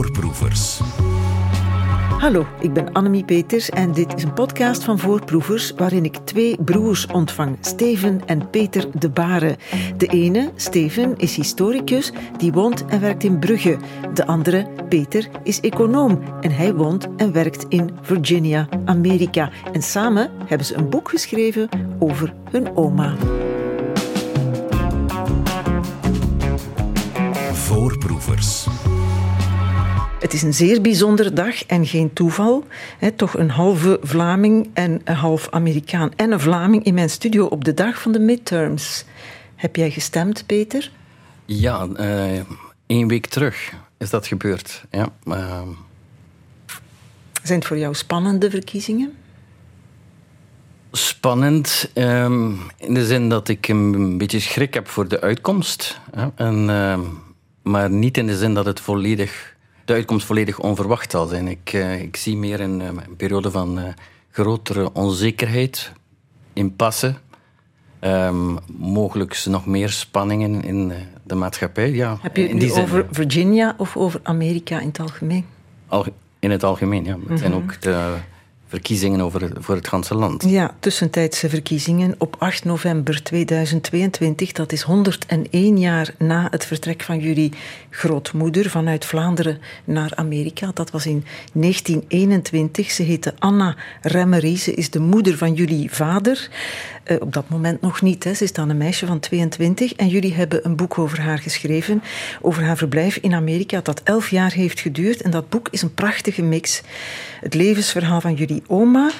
Voorproevers. Hallo, ik ben Annemie Peters en dit is een podcast van Voorproevers waarin ik twee broers ontvang, Steven en Peter de Baren. De ene, Steven, is historicus, die woont en werkt in Brugge. De andere, Peter, is econoom en hij woont en werkt in Virginia, Amerika. En samen hebben ze een boek geschreven over hun oma. Voorproevers. Het is een zeer bijzondere dag en geen toeval. toch een halve Vlaming en een half Amerikaan en een Vlaming in mijn studio op de dag van de midterms. Heb jij gestemd, Peter? Ja, uh, één week terug is dat gebeurd. Ja, uh... Zijn het voor jou spannende verkiezingen? Spannend um, in de zin dat ik een beetje schrik heb voor de uitkomst. En, uh, maar niet in de zin dat het volledig de uitkomst volledig onverwacht zal zijn. Ik, uh, ik zie meer een, een periode van uh, grotere onzekerheid, impasse, um, mogelijk nog meer spanningen in de maatschappij. Ja, Heb je het over Virginia of over Amerika in het algemeen? Al, in het algemeen, ja. Het mm -hmm. zijn ook de verkiezingen over, voor het ganse land. Ja, tussentijdse verkiezingen op 8 november 2022. Dat is 101 jaar na het vertrek van jullie grootmoeder vanuit Vlaanderen naar Amerika. Dat was in 1921. Ze heette Anna Remmery. Ze is de moeder van jullie vader. Uh, op dat moment nog niet. Hè. Ze is dan een meisje van 22. En jullie hebben een boek over haar geschreven. Over haar verblijf in Amerika. Dat elf jaar heeft geduurd. En dat boek is een prachtige mix. Het levensverhaal van jullie oma.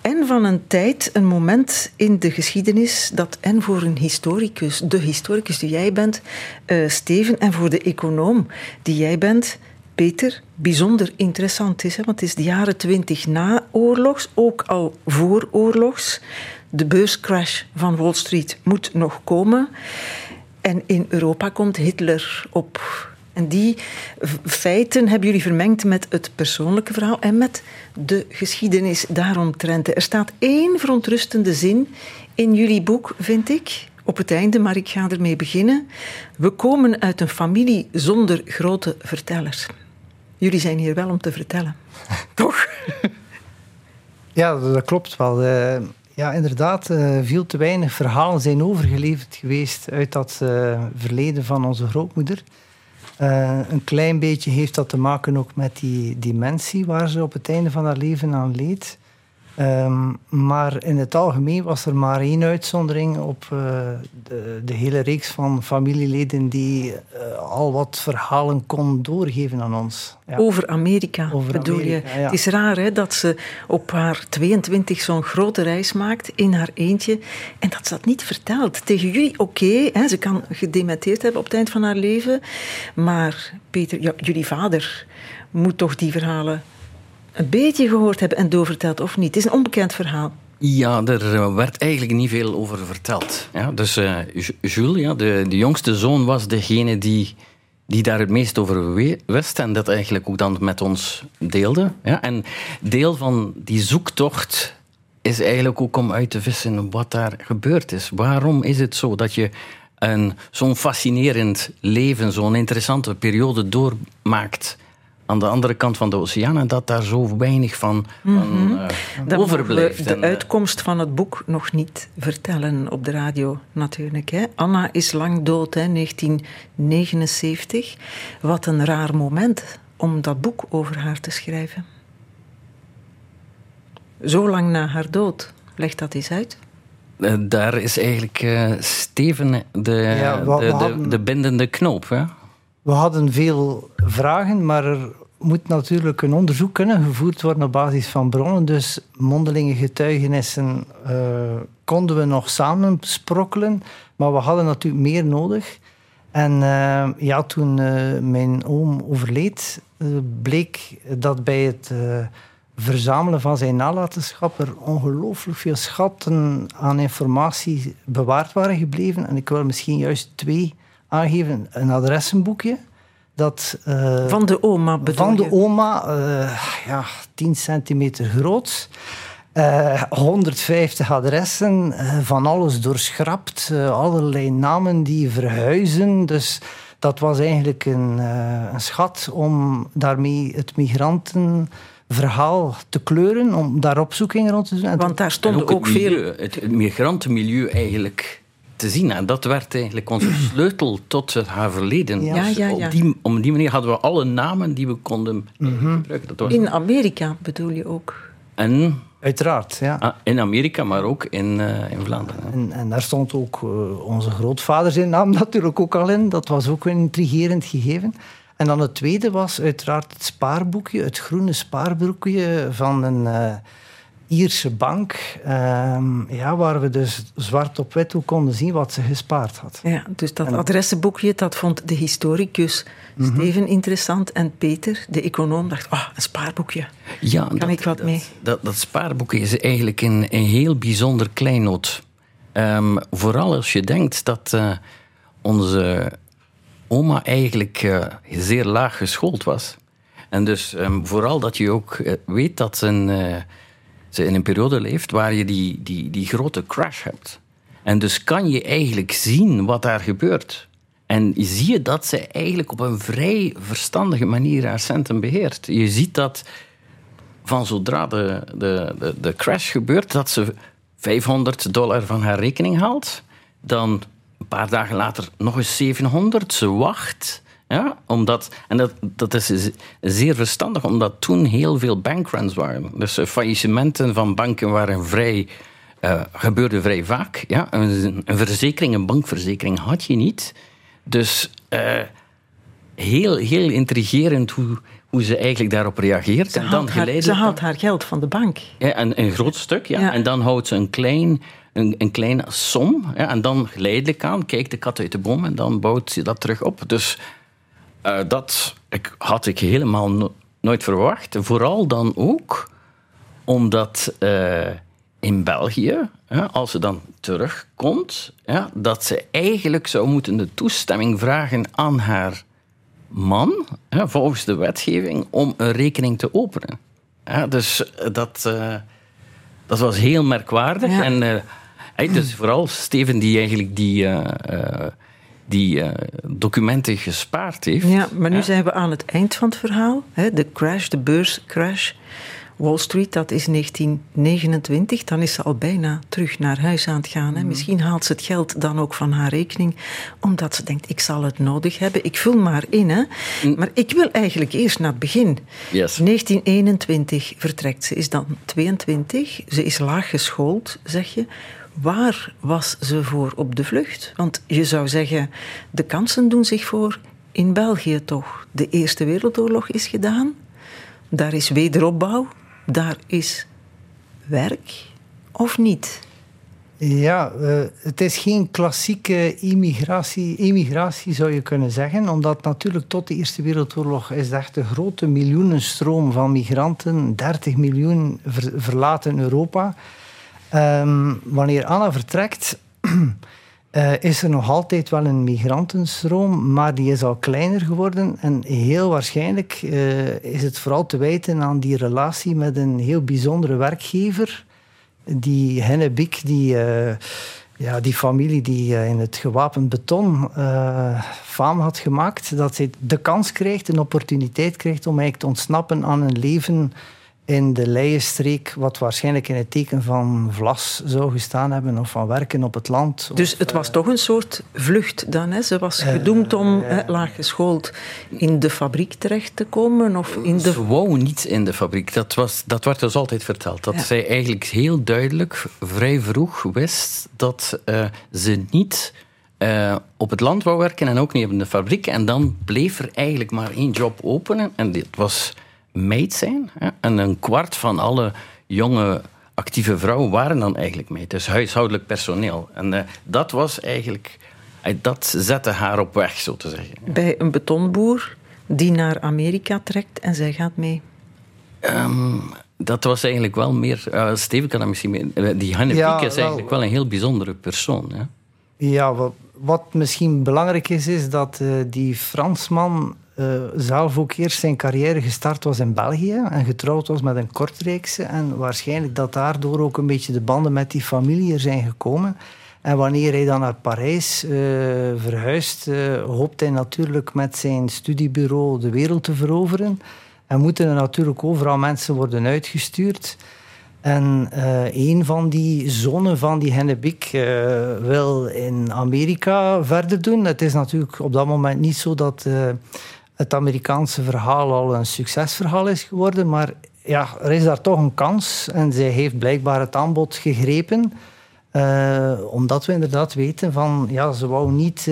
En van een tijd, een moment in de geschiedenis dat en voor een historicus, de historicus die jij bent, uh, Steven, en voor de econoom die jij bent, Peter, bijzonder interessant is. Hè? Want het is de jaren twintig na oorlogs, ook al voor oorlogs. De beurscrash van Wall Street moet nog komen. En in Europa komt Hitler op. En die feiten hebben jullie vermengd met het persoonlijke verhaal en met de geschiedenis daaromtrent. Er staat één verontrustende zin in jullie boek, vind ik, op het einde, maar ik ga ermee beginnen. We komen uit een familie zonder grote vertellers. Jullie zijn hier wel om te vertellen, toch? Ja, dat klopt wel. Uh, ja, inderdaad, uh, veel te weinig verhalen zijn overgeleverd geweest uit dat uh, verleden van onze grootmoeder. Uh, een klein beetje heeft dat te maken ook met die dementie waar ze op het einde van haar leven aan leed. Um, maar in het algemeen was er maar één uitzondering op uh, de, de, hele reeks van familieleden die uh, al wat verhalen kon doorgeven aan ons. Ja. Over Amerika Over bedoel Amerika, je? Ja. Het is raar hè, dat ze op haar 22 zo'n grote reis maakt in haar eentje en dat ze dat niet vertelt. Tegen jullie oké, okay, ze kan gedementeerd hebben op het eind van haar leven, maar Peter, ja, jullie vader moet toch die verhalen een beetje gehoord hebben en doorverteld, of niet? Het is een onbekend verhaal. Ja, er werd eigenlijk niet veel over verteld. Ja, dus uh, Jules, de, de jongste zoon, was degene die, die daar het meest over wist en dat eigenlijk ook dan met ons deelde. Ja, en deel van die zoektocht is eigenlijk ook om uit te vissen wat daar gebeurd is. Waarom is het zo dat je een zo'n fascinerend leven, zo'n interessante periode doormaakt aan de andere kant van de oceaan en dat daar zo weinig van, mm -hmm. van uh, overblijft. de uitkomst van het boek nog niet vertellen op de radio natuurlijk. Hè. Anna is lang dood, hè, 1979. Wat een raar moment om dat boek over haar te schrijven. Zo lang na haar dood. Leg dat eens uit. Uh, daar is eigenlijk uh, Steven de, ja, de, de, hadden... de, bindende knoop. Hè? We hadden veel vragen, maar er moet natuurlijk een onderzoek kunnen gevoerd worden op basis van bronnen. Dus mondelinge getuigenissen uh, konden we nog samen sprokkelen, maar we hadden natuurlijk meer nodig. En uh, ja, toen uh, mijn oom overleed, bleek dat bij het verzamelen van zijn nalatenschap er ongelooflijk veel schatten aan informatie bewaard waren gebleven. En ik wil misschien juist twee aangeven. Een adressenboekje dat, uh, van de oma bedoel Van de oma, uh, ja, 10 centimeter groot. Uh, eh, 150 adressen, van alles doorschrapt, allerlei namen die verhuizen. Dus dat was eigenlijk een, uh, een schat om daarmee het migrantenverhaal te kleuren, om daar opzoekingen rond te doen. Want daar stonden ook, ook, veel... Het migrantenmilieu eigenlijk te zien. En dat werd eigenlijk onze sleutel tot haar verleden. Ja, dus ja, ja. Op, die, op die manier hadden we alle namen die we konden mhm. gebruiken. Dat was... In Amerika bedoel je ook? En Uiteraard, ja. Ah, in Amerika, maar ook in, uh, in Vlaanderen. En, en, daar stond ook uh, onze grootvader zijn naam natuurlijk ook al in. Dat was ook een intrigerend gegeven. En dan het tweede was uiteraard het spaarboekje, het groene spaarboekje van een... Uh, Ierse bank, ehm, ja, waar we dus zwart op wit ook konden zien wat ze gespaard had. Ja, dus dat adressenboekje, dat vond de historicus mhm. Steven interessant en Peter, de econoom, dacht, oh, een spaarboekje, ja, kan dat, ik wat mee? Dat, dat, spaarboekje is eigenlijk een, een heel bijzonder kleinoot. Um, vooral als je denkt dat uh, onze oma eigenlijk uh, zeer laag geschoold was. En dus um, vooral dat je ook uh, weet dat een ze in een periode leeft waar je die, die, die grote crash hebt. En dus kan je eigenlijk zien wat daar gebeurt. En zie je dat ze eigenlijk op een vrij verstandige manier haar centen beheert. Je ziet dat van zodra de, de, de, de crash gebeurt, dat ze 500 dollar van haar rekening haalt. Dan een paar dagen later nog eens 700. Ze wacht. Ja, omdat, en dat, dat is zeer verstandig, omdat toen heel veel bankruns waren. Dus uh, faillissementen van banken waren vrij, uh, gebeurden vrij vaak. Ja? Een, een, verzekering, een bankverzekering had je niet. Dus uh, heel, heel intrigerend hoe, hoe ze eigenlijk daarop reageert. Ze, en dan haalt, haar, ze haalt haar geld van de bank. Ja, een, een groot stuk, ja. ja. En dan houdt ze een klein een, een kleine som. Ja, en dan geleidelijk aan kijkt de kat uit de boom en dan bouwt ze dat terug op. Dus uh, dat ik, had ik helemaal nooit verwacht. Vooral dan ook omdat uh, in België, als ze dan terugkomt, dat ze eigenlijk zou moeten de toestemming vragen aan haar man, volgens de wetgeving, om een rekening te openen. dus dat, uh, dat was heel merkwaardig. Ja. En dus vooral Steven, die eigenlijk die die uh, documenten gespaard heeft. Ja, maar nu zijn we aan het eind van het verhaal. Hè? De crash, de beurscrash. Wall Street, dat is 1929. Dan is ze al bijna terug naar huis aan het gaan. Hè? Mm. Misschien haalt ze het geld dan ook van haar rekening, omdat ze denkt: ik zal het nodig hebben. Ik vul maar in. Hè? Mm. Maar ik wil eigenlijk eerst naar het begin. Yes. 1921 vertrekt ze, is dan 22. Ze is laag geschoold, zeg je. Waar was ze voor op de vlucht? Want je zou zeggen, de kansen doen zich voor in België toch. De Eerste Wereldoorlog is gedaan, daar is wederopbouw, daar is werk, of niet? Ja, uh, het is geen klassieke immigratie, emigratie zou je kunnen zeggen, omdat natuurlijk tot de Eerste Wereldoorlog is echt een grote miljoenenstroom van migranten, 30 miljoen ver, verlaten Europa. Um, wanneer Anna vertrekt, uh, is er nog altijd wel een migrantenstroom, maar die is al kleiner geworden. En heel waarschijnlijk uh, is het vooral te wijten aan die relatie met een heel bijzondere werkgever. Die Hennebik, die, uh, ja, die familie die in het gewapend beton faam had gemaakt, dat zij de kans krijgt, een opportuniteit krijgt om eigenlijk te ontsnappen aan een leven in de Leijenstreek, wat waarschijnlijk in het teken van Vlas zou gestaan hebben, of van werken op het land. Dus het was toch een soort vlucht dan? Hè? Ze was gedoemd om uh, laag geschoold in de fabriek terecht te komen? Of in de... Ze wou niet in de fabriek. Dat, was, dat werd dus altijd verteld. Dat zij eigenlijk heel duidelijk, vrij vroeg wist dat uh, ze niet uh, op het land wou werken en ook niet in de fabriek. En dan bleef er eigenlijk maar één job openen. En dit was meid zijn. Hè? En een kwart van alle jonge actieve vrouwen waren dan eigenlijk meid. Dus huishoudelijk personeel. En uh, dat was eigenlijk... Uh, dat zette haar op weg, zo te zeggen. Bij een betonboer die naar Amerika trekt en zij gaat mee? Um, dat was eigenlijk wel meer... Uh, Steven kan dat misschien meer... Die Hanne ja, is eigenlijk wel een heel bijzondere persoon. Hè? Ja, wat, wat misschien belangrijk is, is dat die Fransman uh, zelf ook eerst zijn carrière gestart was in België en getrouwd was met een Kortrijkse. En waarschijnlijk dat daardoor ook een beetje de banden met die familie er zijn gekomen. En wanneer hij dan naar Parijs uh, verhuist, uh, hoopt hij natuurlijk met zijn studiebureau de wereld te veroveren. En moeten er natuurlijk overal mensen worden uitgestuurd. En uh, een van die zonen van die Hennebik uh, wil in Amerika verder doen. Het is natuurlijk op dat moment niet zo dat het Amerikaanse verhaal al een succesverhaal is geworden. Maar ja, er is daar toch een kans. En zij heeft blijkbaar het aanbod gegrepen. omdat we inderdaad weten van, ja, ze wou niet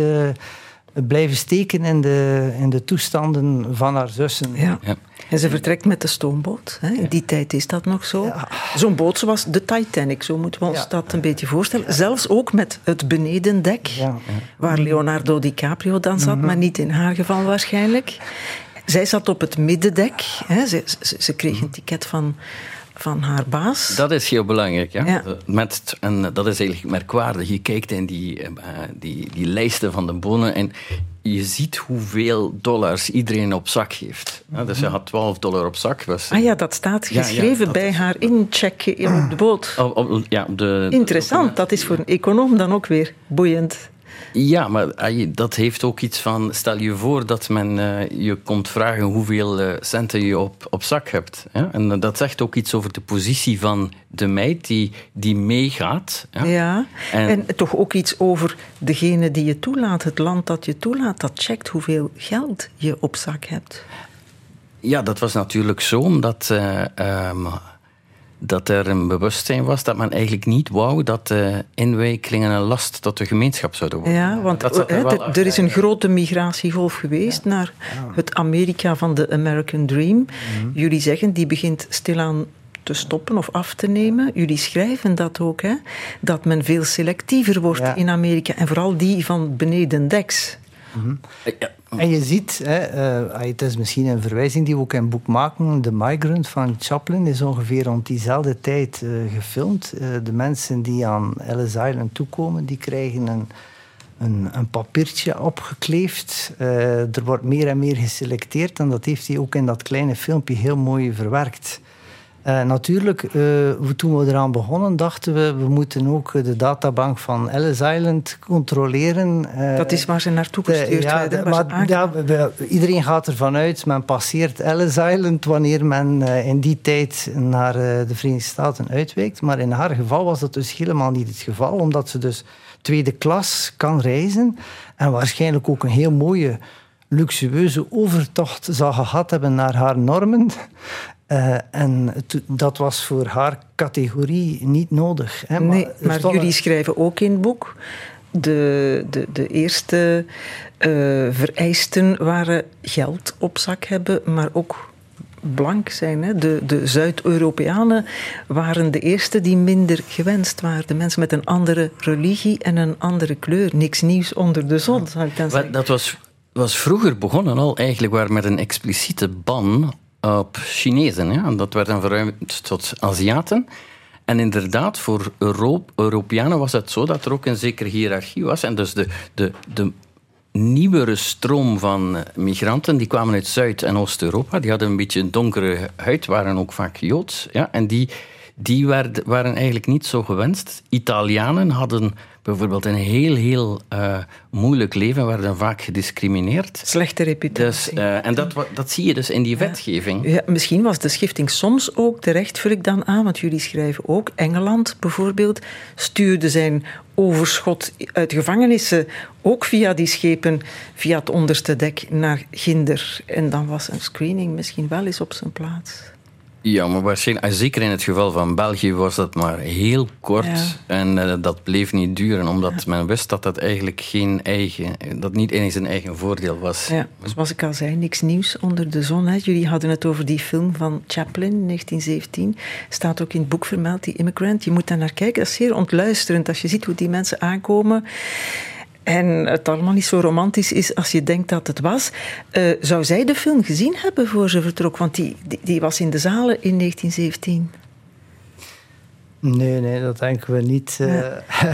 blijven steken in de, in de toestanden van haar zussen. Ja. ja. En ze vertrekt met de stoomboot. Hè. In die tijd is dat nog zo. Zo'n boot zoals de Titanic, zo moeten we ons dat een beetje voorstellen. Zelfs ook met het benedendek, waar Leonardo DiCaprio dan zat, mhm. maar niet in haar geval waarschijnlijk. Zij zat op het middendek. Hè. Ze, ze, ze kreeg een ticket van van haar baas. Dat is heel belangrijk. Ja? Met, en dat is eigenlijk merkwaardig. Je kijkt in die, uh, die, die lijsten van de bonen en je ziet hoeveel dollars iedereen op zak heeft. Ja, dus ze had 12 dollar op zak. Was, ah ja, dat staat geschreven bij haar incheck op de boot. Op, ja, op de, Interessant, dat is voor een econoom dan ook weer boeiend. Ja, maar dat heeft ook iets van... Stel je voor dat men uh, je komt vragen hoeveel uh, centen je op, op zak hebt. Ja? En dat zegt ook iets over de positie van de meid die, die meegaat. Ja, ja. En, en, toch ook iets over degene die je toelaat. Het land dat je toelaat, dat checkt hoeveel geld je op zak hebt. Ja, dat was natuurlijk zo, omdat... Uh, dat er een bewustzijn was dat men eigenlijk niet wou dat de inwijkelingen een last tot de gemeenschap zouden worden. Ja, want er, er, is een grote migratiegolf geweest naar het Amerika van de American Dream. Mhm. Jullie zeggen, die begint stilaan te stoppen of af te nemen. Jullie schrijven dat ook, hè? dat men veel selectiever wordt in Amerika. En vooral die van beneden deks. Mm En je ziet, hè, uh, het is misschien een verwijzing die we ook in het boek maken. The Migrant van Chaplin is ongeveer rond diezelfde tijd uh, gefilmd. Uh, de mensen die aan Ellis Island toekomen, die krijgen een, een, een papiertje opgekleefd. er wordt meer en meer geselecteerd en dat heeft hij ook in dat kleine filmpje heel mooi verwerkt. Uh, natuurlijk, uh, toen we eraan begonnen, dachten we, we moeten ook de databank van Ellis Island controleren. Uh, dat is waar ze naartoe gestuurd ja, werden. Maar ja, iedereen gaat ervan uit, men passeert Ellis Island wanneer men in die tijd naar de Verenigde Staten uitwijkt. Maar in haar geval was dat dus helemaal niet het geval, omdat ze dus tweede klas kan reizen en waarschijnlijk ook een heel mooie luxueuze overtocht zou gehad hebben naar haar normen. Uh, en dat was voor haar categorie niet nodig. Hè. Maar, nee, maar jullie schrijven ook in het boek. De, de, de eerste uh, vereisten waren geld op zak hebben, maar ook blank zijn. Hè. De, de Zuid-Europeanen waren de eerste die minder gewenst waren. De mensen met een andere religie en een andere kleur. Niks nieuws onder de zon, zou ik dan zeggen. Dat was, was vroeger begonnen al eigenlijk waar met een expliciete ban op Chinezen. Ja. Dat werd dan verruimd tot Aziaten. En inderdaad, voor Euro Europeanen was het zo dat er ook een zekere hiërarchie was. En dus de, de, de nieuwere stroom van migranten, die kwamen uit Zuid- en Oost-Europa. Die hadden een beetje een donkere huid, waren ook vaak Joods. Ja, en die, die waren, waren eigenlijk niet zo gewenst. Italianen hadden bijvoorbeeld een heel, heel uh, moeilijk leven, werden vaak gediscrimineerd. Slechte reputatie. Dus, uh, en dat, dat zie je dus in die wetgeving. Ja, misschien was de schifting soms ook terecht, vul ik dan aan, want jullie schrijven ook, Engeland bijvoorbeeld stuurde zijn overschot uit gevangenissen ook via die schepen, via het onderste dek naar Ginder. En dan was een screening misschien wel eens op zijn plaats. Ja, maar waarschijnlijk, zeker in het geval van België was dat maar heel kort. En uh, dat bleef niet duren, omdat men wist dat dat eigenlijk geen eigen, dat niet eens zijn eigen voordeel was. Ja, zoals ik al zei, niks nieuws onder de zon. Hè. Jullie hadden het over die film van Chaplin, 1917. Staat ook in het boek vermeld, die Immigrant. Je moet daar naar kijken. Dat is zeer ontluisterend als je ziet hoe die mensen aankomen. En het allemaal niet zo romantisch is als je denkt dat het was. Uh, zou zij de film gezien hebben voor ze vertrok? Want die, die, die, was in de zalen in 1917. Nee, nee, dat denken we niet. Uh...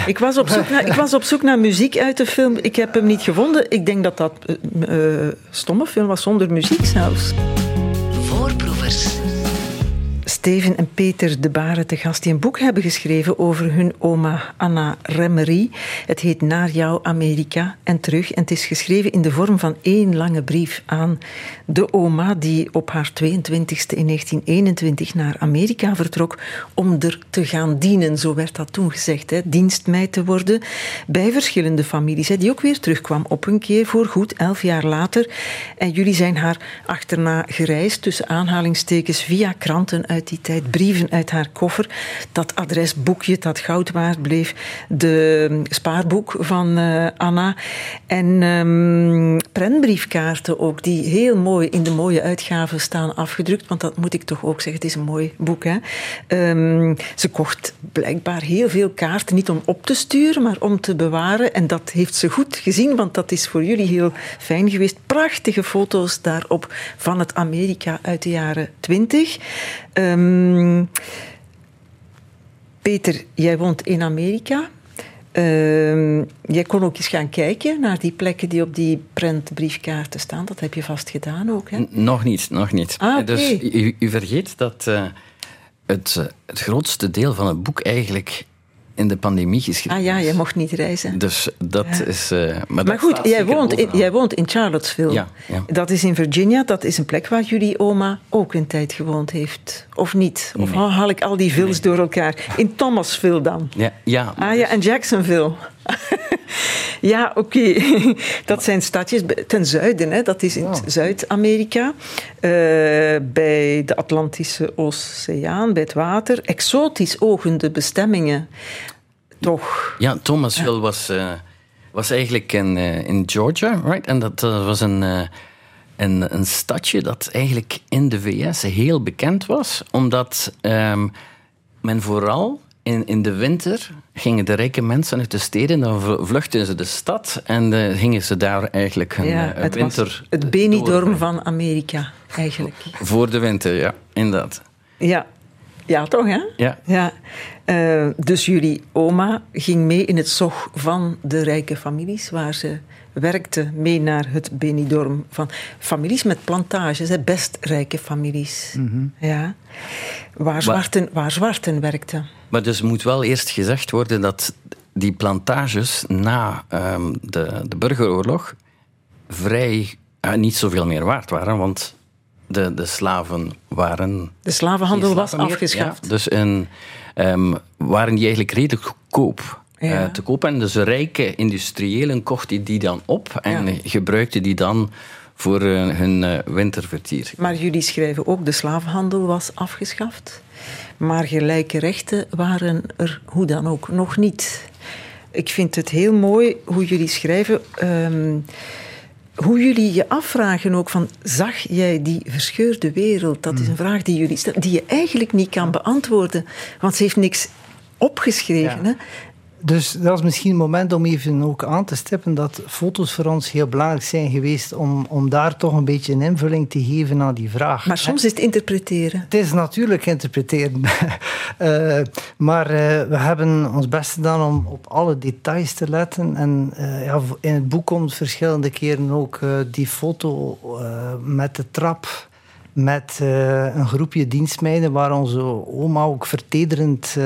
Ik, was op zoek naar, ik was op zoek naar muziek uit de film. Ik heb hem niet gevonden. Ik denk dat dat een uh, stomme film was, zonder muziek zelfs. Voorproevers. Steven en Peter de Baren te gast die een boek hebben geschreven over hun oma Anna Remmery. Het heet Naar jou Amerika en terug. En het is geschreven in de vorm van één lange brief aan de oma die op haar 22e in 1921 naar Amerika vertrok om er te gaan dienen. Zo werd dat toen gezegd, hè, dienstmeid te worden bij verschillende families. Hè, die ook weer terugkwam op een keer voor goed, elf jaar later. En jullie zijn haar achterna gereisd, tussen aanhalingstekens, via kranten uit tijd, brieven uit haar koffer. Dat adresboekje dat goud waard bleef, de spaarboek van uh, Anna. En um, ook, die heel mooi in de mooie uitgaven staan afgedrukt. Want dat moet ik toch ook zeggen, het is een mooi boek. Hè? Um, ze kocht blijkbaar heel veel kaarten, niet om op te sturen, maar om te bewaren. En dat heeft ze goed gezien, want dat is voor jullie heel fijn geweest. Prachtige foto's daarop van het Amerika uit de jaren twintig. Um, Peter, jij woont in Amerika. Uh, jij kon ook eens gaan kijken naar die plekken die op die prentbriefkaarten staan. Dat heb je vast gedaan ook, hè? nog niet, nog niet. Ah, okay. Dus u, u, vergeet dat uh, het, het grootste deel van het boek eigenlijk in de pandemie geschreven. Ah ja, je mocht niet reizen. Dus dat ja. is. Uh, maar, maar goed, jij woont, in, jij woont in Charlottesville. Ja, ja, Dat is in Virginia. Dat is een plek waar jullie oma ook een tijd gewoond heeft. Of niet? Of nee. haal ik al die villes nee. door elkaar? In Thomasville dan? Ja. ja ah ja, en Jacksonville. ja, oké. Okay. Dat zijn stadjes ten zuiden, hè. dat is in. Zuid-Amerika. Uh, bij de Atlantische Oceaan, bij het water. Exotisch ogende bestemmingen. Toch? Ja, Thomasville ja. was, uh, was eigenlijk in, uh, in Georgia, right? En dat was een, een, een stadje dat eigenlijk in de VS heel bekend was, omdat um, men vooral in, in de winter gingen de rijke mensen uit de steden, dan vluchtten ze de stad en uh, gingen ze daar eigenlijk hun ja, uh, het winter... het Benidorm van Amerika, eigenlijk. Voor de winter, ja, inderdaad. Ja, ja toch, hè? Ja. ja. Uh, dus jullie oma ging mee in het zog van de rijke families, waar ze werkte mee naar het Benidorm van families met plantages, hè, best rijke families. Mm -hmm. ja. waar, zwarten, waar zwarten werkten. Maar dus moet wel eerst gezegd worden dat die plantages na um, de, de burgeroorlog vrij uh, niet zoveel meer waard waren, want de, de slaven waren. De slavenhandel was afgeschaft. Ja, dus in, um, waren die eigenlijk redelijk goedkoop. Ja. Uh, te koop. En dus rijke industriëlen kochten die dan op en Ja. gebruikten die dan voor uh, hun uh, wintervertier. Maar jullie schrijven ook, de slavenhandel was afgeschaft. Maar gelijke rechten waren er hoe dan ook nog niet. Ik vind het heel mooi hoe jullie schrijven. Um, hoe jullie je afvragen ook van, zag jij die verscheurde wereld? Dat is een vraag die jullie stellen, die je eigenlijk niet kan beantwoorden. Want ze heeft niks opgeschreven. Ja. Hè? Dus dat is misschien het moment om even ook aan te stippen dat foto's voor ons heel belangrijk zijn geweest om, om daar toch een beetje een invulling te geven aan die vraag. Maar soms is het interpreteren. Het is natuurlijk interpreteren. uh, maar uh, we hebben ons best gedaan om op alle details te letten. En uh, ja, in het boek komt verschillende keren ook eh, die foto met de trap met een groepje dienstmeiden waar onze oma ook vertederend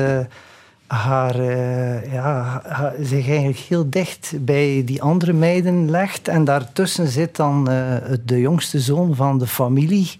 haar, uh, ja, zich eigenlijk heel dicht bij die andere meiden legt. En daartussen zit dan uh, de jongste zoon van de familie.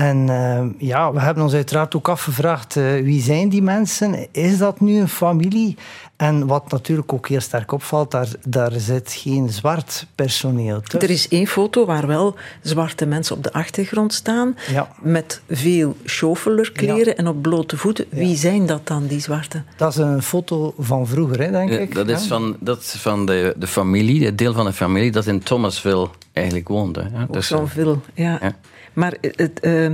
En uh, ja, we hebben ons uiteraard ook afgevraagd wie zijn die mensen? Is dat nu een familie? En wat natuurlijk ook heel sterk opvalt, daar, daar zit geen zwart personeel tussen. Er is één foto waar wel zwarte mensen op de achtergrond staan, ja. met veel chauffeurkleren ja. en op blote voeten. Wie zijn dat dan, die zwarte? Dat is een foto van vroeger, hè, denk ik. Dat is van, dat is van de, de familie, het deel van de familie dat in Thomasville eigenlijk woonde. Ja, dus, Thomasville, ja. Maar het... Uh,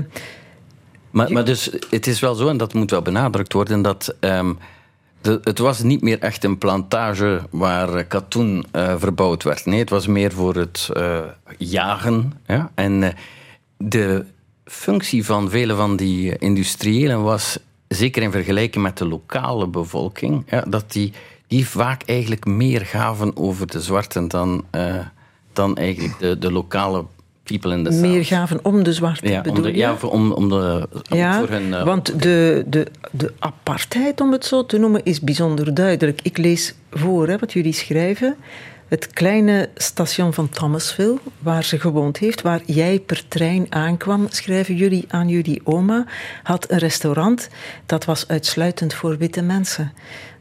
maar, maar dus, het is wel zo, en dat moet wel benadrukt worden, dat... Um, de, het was niet meer echt een plantage waar katoen uh, verbouwd werd. Nee, het was meer voor het uh, jagen. Ja? En uh, de functie van vele van die industriëlen was, zeker in vergelijking met de lokale bevolking, ja, dat die, die vaak eigenlijk meer gaven over de zwarten dan, dan eigenlijk de, de lokale people in the meer gaven om de zwarte, Ja, om bedoel de, ja, voor, om, om de, om Ja, voor hun... eh, want de, de, de apartheid, om het zo te noemen, is bijzonder duidelijk. Ik lees voor hè, wat jullie schrijven. Het kleine station van Thomasville, waar ze gewoond heeft, waar jij per trein aankwam, schrijven jullie aan jullie oma, had een restaurant dat was uitsluitend voor witte mensen.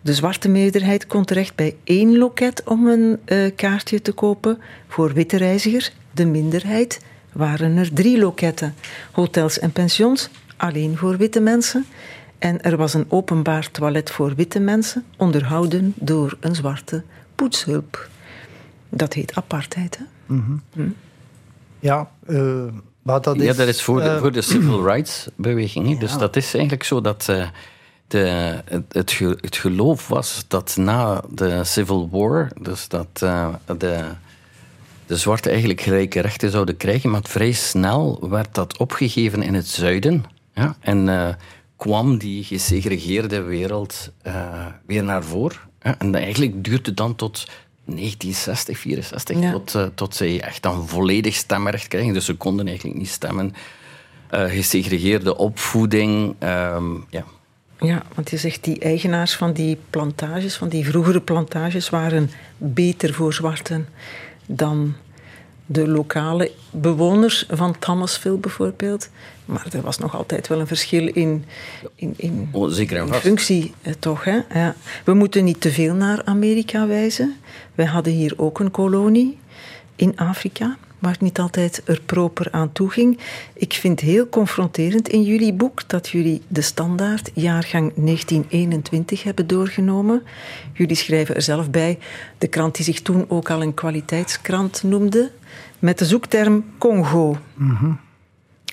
De zwarte meerderheid kon terecht bij één loket om een eh, kaartje te kopen. Voor witte reizigers, de minderheid, waren er drie loketten. Hotels en pensions, alleen voor witte mensen. En er was een openbaar toilet voor witte mensen, onderhouden door een zwarte poetshulp. Dat heet apartheid, hè? Ja, eh, maar dat is... ja, dat is voor de, eh, voor de civil rights beweging. Dus dat is eigenlijk zo dat eh, de, het, het, ge- het geloof was dat na de Civil War, dus dat eh, de, de zwarte eigenlijk gelijke rechten zouden krijgen, maar vrij snel werd dat opgegeven in het zuiden. Ja? En eh, kwam die gesegregeerde wereld eh, weer naar voren. Ja? En eigenlijk duurde het dan tot 1960, 64, Ja. tot, eh, tot zij echt dan volledig stemrecht krijgen. Dus ze konden eigenlijk niet stemmen. Gesegregeerde opvoeding. ehm, ja. Ja, want je zegt die eigenaars van die plantages, van die vroegere plantages, waren beter voor zwarten dan de lokale bewoners van Thomasville bijvoorbeeld. Maar er was nog altijd wel een verschil in, in, in, Oh, zeker in functie, eh, toch? Hè? Ja. We moeten niet te veel naar Amerika wijzen. Wij hadden hier ook een kolonie in Afrika, waar het niet altijd er proper aan toe ging. Ik vind heel confronterend in jullie boek dat jullie de standaard jaargang 1921 hebben doorgenomen. Jullie schrijven er zelf bij, de krant die zich toen ook al een kwaliteitskrant noemde, met de zoekterm Congo.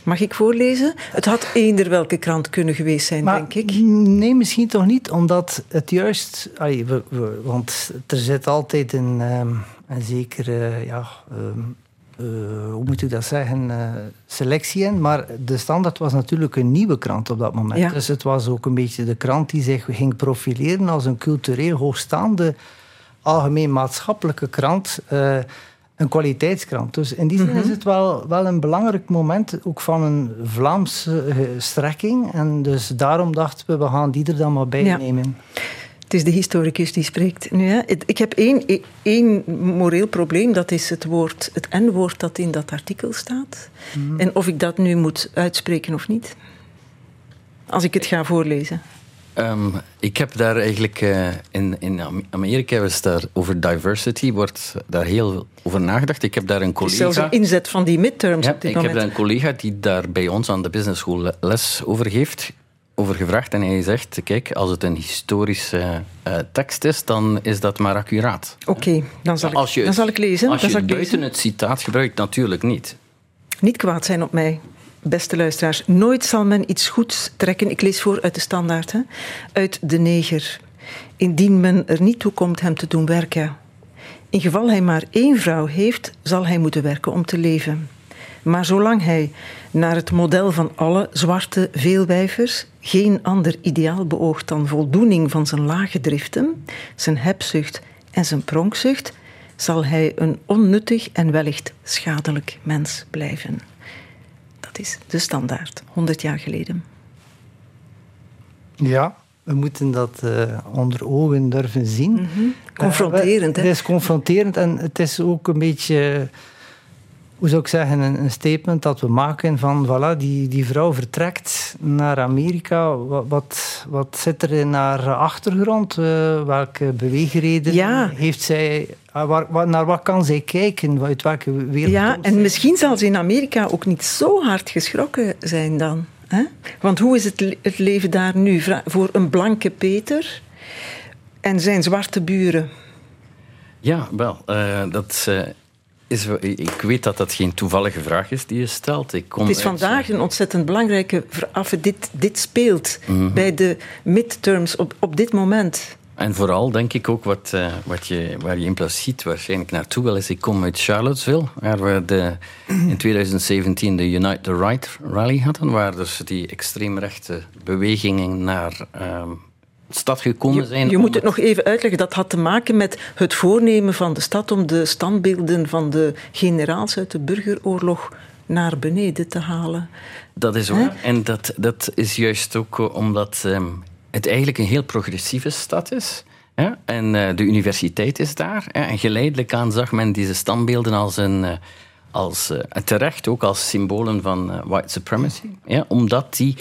Mag ik voorlezen? Het had eender welke krant kunnen geweest zijn, Maar denk ik. Nee, misschien toch niet, omdat het juist... allee, we, we- want er zit altijd een, ehm, een zekere... ja, ehm, eh, hoe moet ik dat zeggen? eh, selectie in. Maar de Standaard was natuurlijk een nieuwe krant op dat moment. Ja. Dus het was ook een beetje de krant die zich ging profileren als een cultureel hoogstaande, algemeen maatschappelijke krant. eh, een kwaliteitskrant. Dus in die zin is het wel, wel een belangrijk moment, ook van een Vlaamse eh, strekking. En dus daarom dachten we, we gaan die er dan maar bij Ja. nemen. Het is de historicus die spreekt nu. Hè. Ik heb één, één moreel probleem, dat is het woord, het N-woord dat in dat artikel staat. En of ik dat nu moet uitspreken of niet. Als ik het ga voorlezen. Ehm, ik heb daar eigenlijk eh, in, in Am- Amerika is daar over diversity wordt daar heel over nagedacht. Ik heb daar een Het is collega. zelfs een inzet van die midterms Ja, op dit ik heb daar een collega die daar bij ons aan de business school le- les over geeft, over gevraagd. En hij zegt: Kijk, als het een historische eh, tekst is, dan is dat maar accuraat. Oké, dan, zal Als ik, je dan zal ik lezen. Als dan je zal ik buiten lezen. het citaat gebruikt, natuurlijk niet. Niet kwaad zijn op mij, beste luisteraars. Nooit zal men iets goeds trekken, ik lees voor uit de standaard, hè, uit de neger. Indien men er niet toe komt hem te doen werken. In geval hij maar één vrouw heeft, zal hij moeten werken om te leven. Maar zolang hij, naar het model van alle zwarte veelwijvers, geen ander ideaal beoogt dan voldoening van zijn lage driften, zijn hebzucht en zijn pronkzucht, zal hij een onnuttig en wellicht schadelijk mens blijven. Dat is de standaard, 100 jaar geleden. Ja, we moeten dat eh, onder ogen durven zien. Mhm. Confronterend, hè? Het is confronterend en het is ook een beetje, hoe zou ik zeggen, een, een statement dat we maken van, voilà, die, die vrouw vertrekt naar Amerika. Wat, wat, wat zit er in haar achtergrond? Eh, welke beweegreden Ja. heeft zij? Ah, waar, waar- naar wat kan zij kijken? Uit welke wereld Ja, en zij? misschien zal ze in Amerika ook niet zo hard geschrokken zijn dan. Hè? Want hoe is het, le- het leven daar nu Vra- voor een blanke Peter en zijn zwarte buren? Ja, wel. eh, dat eh, is, ik weet dat dat geen toevallige vraag is die je stelt. Ik kom Het is vandaag een ontzettend belangrijke vraag. Dit, dit speelt Mhm. bij de midterms op, op dit moment. En vooral denk ik ook wat, eh, wat je, waar je impliciet waarschijnlijk naartoe wil, is ik kom uit Charlottesville, waar we de, in 2017 de Unite the Right rally hadden, waar dus die extreemrechte bewegingen naar ehm, stad gekomen zijn. Je, je moet het nog even uitleggen. Dat had te maken met het voornemen van de stad om de standbeelden van de generaals uit de burgeroorlog naar beneden te halen. Dat is waar. En dat, dat is juist ook eh, omdat um, het eigenlijk een heel progressieve stad is. Ja? En uh, de universiteit is daar. Ja? En geleidelijk aan zag men deze standbeelden als een... Uh, als, uh, terecht ook als symbolen van white supremacy. Ja? Omdat die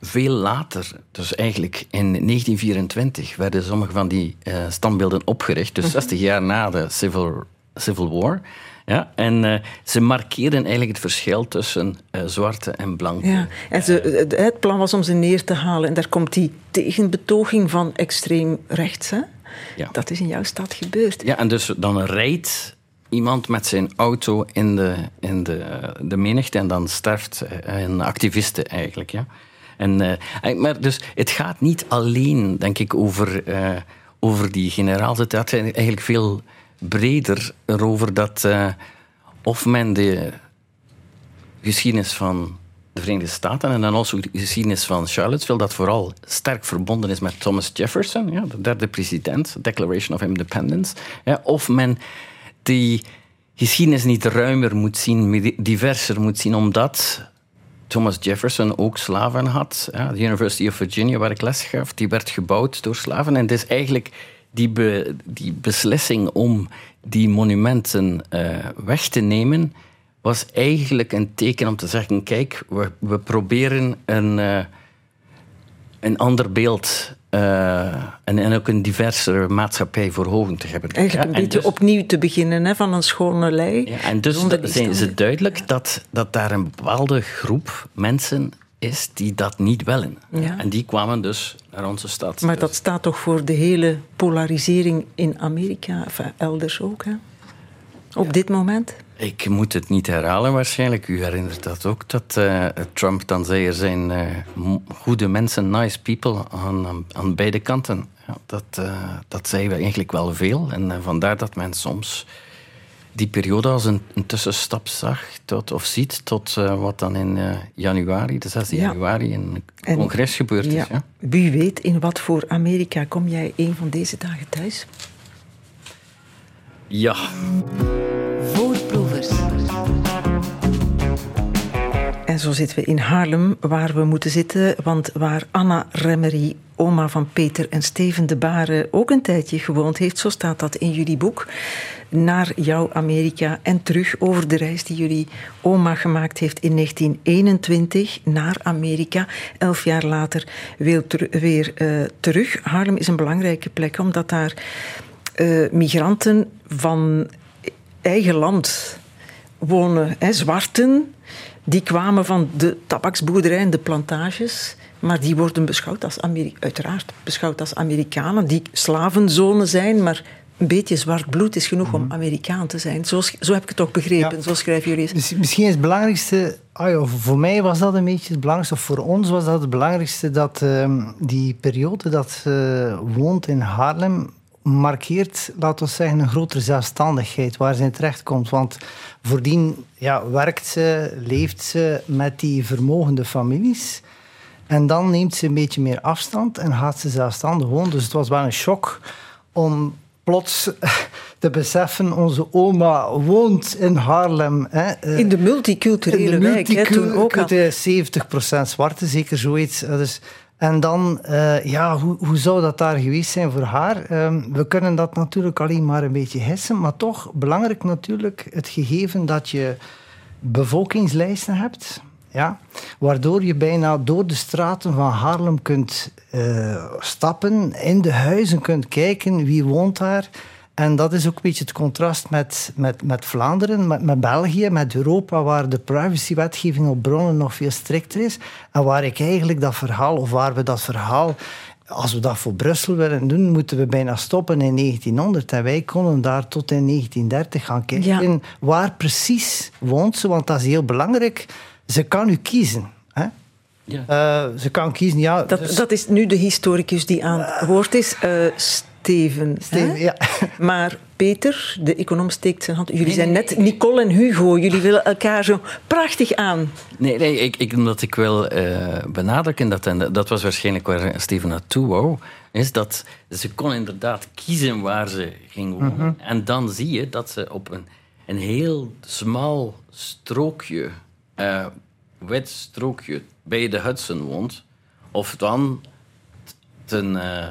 veel later, dus eigenlijk in 1924, werden sommige van die standbeelden opgericht. Dus 60 mhm. jaar na de Civil, Civil War. Ja, en uh, ze markeerden eigenlijk het verschil tussen uh, zwarte en blanke. Ja, en ze, het plan was om ze neer te halen. En daar komt die tegenbetoging van extreem rechts. Hè? Ja. Dat is in jouw stad gebeurd. Ja, en dus dan rijdt iemand met zijn auto in de, in de, de menigte en dan sterft een activiste eigenlijk. Ja. En, uh, maar dus het gaat niet alleen, denk ik, over, over die generaals. Het gaat eigenlijk veel breder erover dat uh, of men de geschiedenis van de Verenigde Staten en dan ook de geschiedenis van Charlottesville, dat vooral sterk verbonden is met Thomas Jefferson, ja, de derde president, Declaration of Independence, ja, of men die geschiedenis niet ruimer moet zien, diverser moet zien, omdat Thomas Jefferson ook slaven had. Ja, de University of Virginia, waar ik les gaf, die werd gebouwd door slaven. En is eigenlijk die, die beslissing om die monumenten uh, weg te nemen, was eigenlijk een teken om te zeggen: kijk, we, we proberen een, uh, een ander beeld uh, en, en ook een diversere maatschappij voor ogen te hebben. Eigenlijk een beetje dus, opnieuw te beginnen hè, van een schone lei. Ja, en dus zijn ze duidelijk dat, dat daar een bepaalde groep mensen is die dat niet willen. En die kwamen dus naar onze stad. Maar dat staat toch voor de hele polarisering in Amerika, of elders ook, hè? Op dit moment? Ik moet het niet herhalen waarschijnlijk. U herinnert dat ook, dat uh, Trump dan zei... er zijn uh, goede mensen, nice people aan, aan beide kanten. Ja, dat, uh, dat zeiden we eigenlijk wel veel. En vandaar dat men soms die periode als een, een tussenstap zag tot, of ziet tot uh, wat dan in uh, januari, de 6 ja. januari, in een congres gebeurd is. Ja. Wie weet in wat voor Amerika kom jij een van deze dagen thuis? Ja. En zo zitten we in Haarlem, waar we moeten zitten, want waar Anna Remmery oma van Peter en Steven de Baren ook een tijdje gewoond heeft. Zo staat dat in jullie boek. Naar jouw Amerika en terug over de reis die jullie oma gemaakt heeft in 1921 naar Amerika. Elf jaar later weer, weer uh, terug. Haarlem is een belangrijke plek omdat daar uh, migranten van eigen land wonen. Hè, zwarten, die kwamen van de tabaksboerderijen, de plantages. Maar die worden beschouwd als uiteraard beschouwd als Amerikanen, die slavenzone zijn, maar een beetje zwart bloed is genoeg om mhm. Amerikaan te zijn. Zo, zo heb ik het ook begrepen, zo schrijven jullie eens. Misschien is het belangrijkste, ah ja, voor mij was dat een beetje het belangrijkste, of voor ons was dat het belangrijkste, dat uh, die periode dat ze woont in Haarlem markeert, laten we zeggen, een grotere zelfstandigheid waar ze in terecht komt. Want voordien ja, werkt ze, leeft ze met die vermogende families. En dan neemt ze een beetje meer afstand en gaat ze zelfstandig wonen. Dus het was wel een shock om plots te beseffen, onze oma woont in Haarlem. Hè. Eh, in de multiculturele in de wijk, hè, toen ook al. 70% zwarte, zeker zoiets. Dus, en dan, uh, ja, hoe, hoe zou dat daar geweest zijn voor haar? Um, we kunnen dat natuurlijk alleen maar een beetje gissen, maar toch belangrijk natuurlijk het gegeven dat je bevolkingslijsten hebt ja? Waardoor je bijna door de straten van Haarlem kunt uh, stappen, in de huizen kunt kijken wie woont daar. En dat is ook een beetje het contrast met, met, met Vlaanderen, met, met België, met Europa, waar de privacywetgeving op bronnen nog veel strikter is. En waar ik eigenlijk dat verhaal, of waar we dat verhaal als we dat voor Brussel willen doen, moeten we bijna stoppen in 1900. En wij konden daar tot in 1930 gaan kijken waar precies woont ze, want dat is heel belangrijk ze kan u kiezen. Hè? Ja. Uh, ze kan kiezen, ja. Dat, dus... dat is nu de historicus die aan het woord is. Uh, Steven. Steven ja. Maar Peter, de econoom, steekt zijn hand. Jullie zijn net Nicole en Hugo. Jullie willen elkaar zo prachtig aan. Nee, nee ik, ik, omdat ik wil uh, benadrukken, dat, en dat was waarschijnlijk waar Steven naartoe wou, is dat ze kon inderdaad kiezen waar ze ging wonen. Mhm. En dan zie je dat ze op een, een heel smal strookje, uh, wit strookje, bij de Hudson woont. Of dan ten, uh,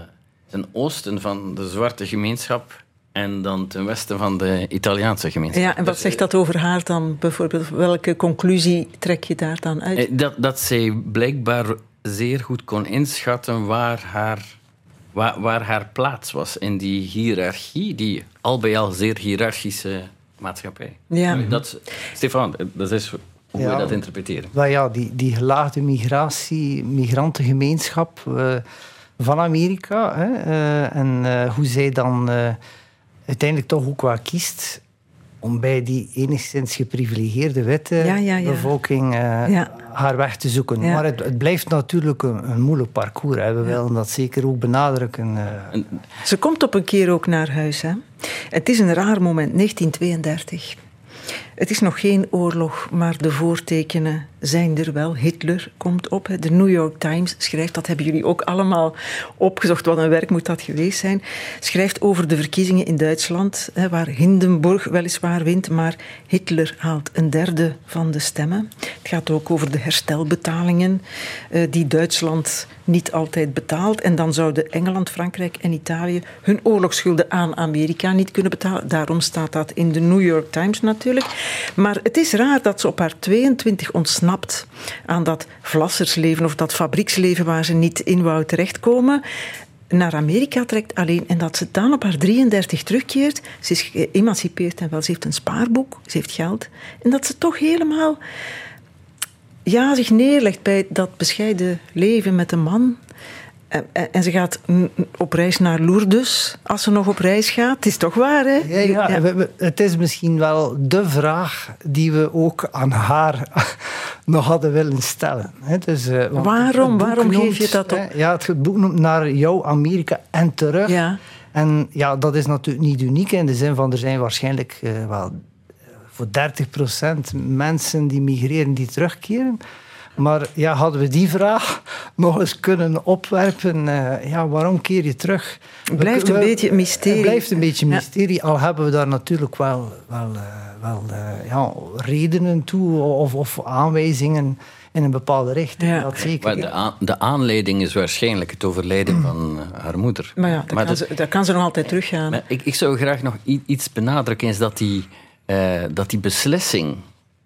ten oosten van de zwarte gemeenschap en dan ten westen van de Italiaanse gemeenschap. Ja, en wat dus, zegt dat over haar dan bijvoorbeeld? Welke conclusie trek je daar dan uit? Eh, dat, dat zij blijkbaar zeer goed kon inschatten waar haar, waar, waar haar plaats was in die hiërarchie, die al bij al zeer hiërarchische maatschappij. Ja. Dat, Stefan, dat is hoe ja, je dat interpreteren? Wel ja, die, die gelaagde migratie, migrantengemeenschap uh, van Amerika. Hè, uh, en uh, hoe zij dan uiteindelijk toch ook wel kiest om bij die enigszins geprivilegeerde witte ja, ja, ja. bevolking haar weg te zoeken. Maar het, het, blijft natuurlijk een, een moeilijk parcours. Hè. We willen dat zeker ook benadrukken. Ze komt op een keer ook naar huis. Hè? Het is een raar moment, 1932. Het is nog geen oorlog, maar de voortekenen zijn er wel. Hitler komt op. De New York Times schrijft, dat hebben jullie ook allemaal opgezocht, wat een werk moet dat geweest zijn. Schrijft over de verkiezingen in Duitsland, waar Hindenburg weliswaar wint, maar Hitler haalt een derde van de stemmen. Het gaat ook over de herstelbetalingen eh, die Duitsland niet altijd betaalt. En dan zouden Engeland, Frankrijk en Italië hun oorlogsschulden aan Amerika niet kunnen betalen. Daarom staat dat in de New York Times natuurlijk. Maar het is raar dat ze op haar 22 ontsnapt aan dat vlassersleven of dat fabrieksleven waar ze niet in wou terechtkomen naar Amerika trekt alleen en dat ze dan op haar 33 terugkeert. Ze is geëmancipeerd en wel, ze heeft een spaarboek, ze heeft geld. En dat ze toch helemaal ja, zich neerlegt bij dat bescheiden leven met een man. En ze gaat op reis naar Lourdes, als ze nog op reis gaat. Het is toch waar, hè? Ja, ja. het is misschien wel de vraag die we ook aan haar nog hadden willen stellen. Dus, uh, waarom waarom geef je dat op? ja, het boek noemt naar jouw Amerika en terug. Ja. En ja, dat is natuurlijk niet uniek in de zin van er zijn waarschijnlijk uh, wel voor 30% mensen die migreren die terugkeren. Maar ja, hadden we die vraag nog eens kunnen opwerpen, uh, ja, waarom keer je terug? Het blijft een beetje een mysterie. Het blijft een beetje een mysterie, al hebben we daar natuurlijk wel, wel, uh, wel uh, ja, redenen toe of, of aanwijzingen in een bepaalde richting. Ja. Dat zeker. Maar de, de, aanleiding is waarschijnlijk het overlijden van haar moeder. Maar ja, daar, kan, ze, kan ze nog altijd teruggaan. Ik, ik zou graag nog iets benadrukken, is dat die uh, dat die beslissing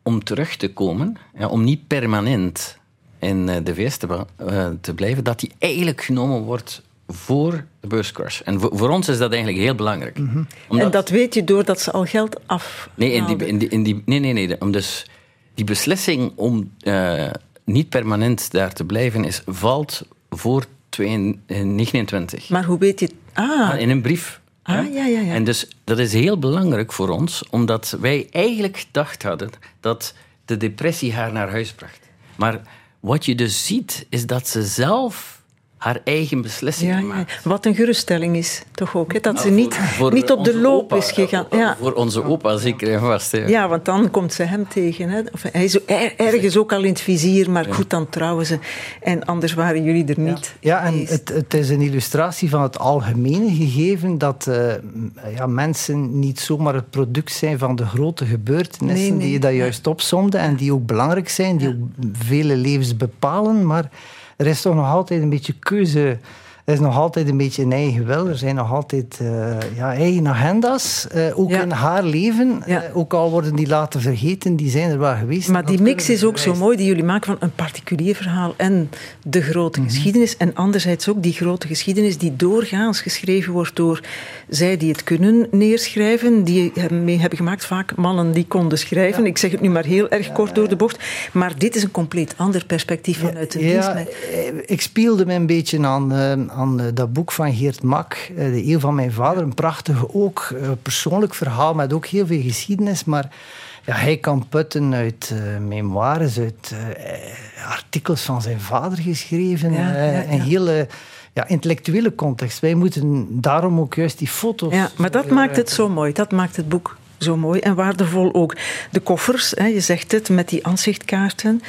om terug te komen, ja, om niet permanent in eh, de VS te, uh, te, blijven, dat die eigenlijk genomen wordt voor de beurscrash. En voor, voor ons is dat eigenlijk heel belangrijk. Mm -hmm. Omdat, en dat weet je doordat ze al geld af. Nee, in die, in die, in die, nee, nee, nee. Om dus die beslissing om uh, niet permanent daar te blijven is, valt voor 29. Maar hoe weet je... Ah. In een brief Ah, ja, ja, ja. En dus dat is heel belangrijk voor ons, omdat wij eigenlijk gedacht hadden dat de depressie haar naar huis bracht. Maar wat je dus ziet, is dat ze zelf haar eigen beslissingen ja, maakt. Wat een geruststelling is, toch ook. Hè? Dat ze niet, niet op de loop is gegaan. Ja. Voor onze opa zeker en vast. Ja, want dan komt ze hem tegen. Hè? Of hij is ergens ook al in het vizier, maar goed, dan trouwen ze. En anders waren jullie er niet. Ja, en het, het, is een illustratie van het algemene gegeven dat uh, ja, mensen niet zomaar het product zijn van de grote gebeurtenissen die je dat juist opzomde en die ook belangrijk zijn, die ook vele levens bepalen, maar er is toch nog altijd een beetje keuze. Er is nog altijd een beetje een eigen wil. Er zijn nog altijd uh, ja, eigen agenda's. Uh, ook in haar leven. Ja. Uh, ook al worden die later vergeten, die zijn er wel geweest. Maar die mix is ook zo mooi die jullie maken van een particulier verhaal en de grote mm -hmm. geschiedenis. En anderzijds ook die grote geschiedenis die doorgaans geschreven wordt door zij die het kunnen neerschrijven. Die mee hebben gemaakt vaak mannen die konden schrijven. Ik zeg het nu maar heel erg kort door de bocht. Maar dit is een compleet ander perspectief vanuit de ja, Ik speelde me een beetje aan aan eh, dat boek van Geert Mak, eh, De Eeuw van mijn vader. Een prachtig, ook eh, persoonlijk verhaal met ook heel veel geschiedenis. Maar ja, hij kan putten uit uh, memoires, uit uh, artikels van zijn vader geschreven. Ja, ja, ja. Een hele ja, intellectuele context. Wij moeten daarom ook juist die foto's... Ja, maar dat maakt het zo mooi. Dat maakt het boek zo mooi en waardevol ook. De koffers, hè, je zegt het, met die aanzichtkaarten.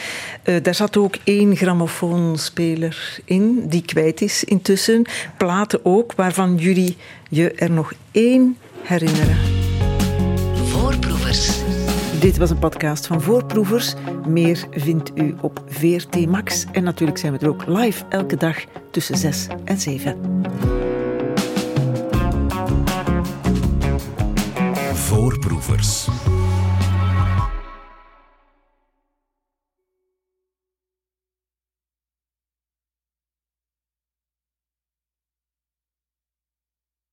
Uh, daar zat ook één grammofoonspeler in, die kwijt is intussen. Platen ook, waarvan jullie je er nog één herinneren. Voorproevers. Dit was een podcast van Voorproevers. Meer vindt u op VRT Max. En natuurlijk zijn we er ook live elke dag tussen 6 en 7. Voorproevers.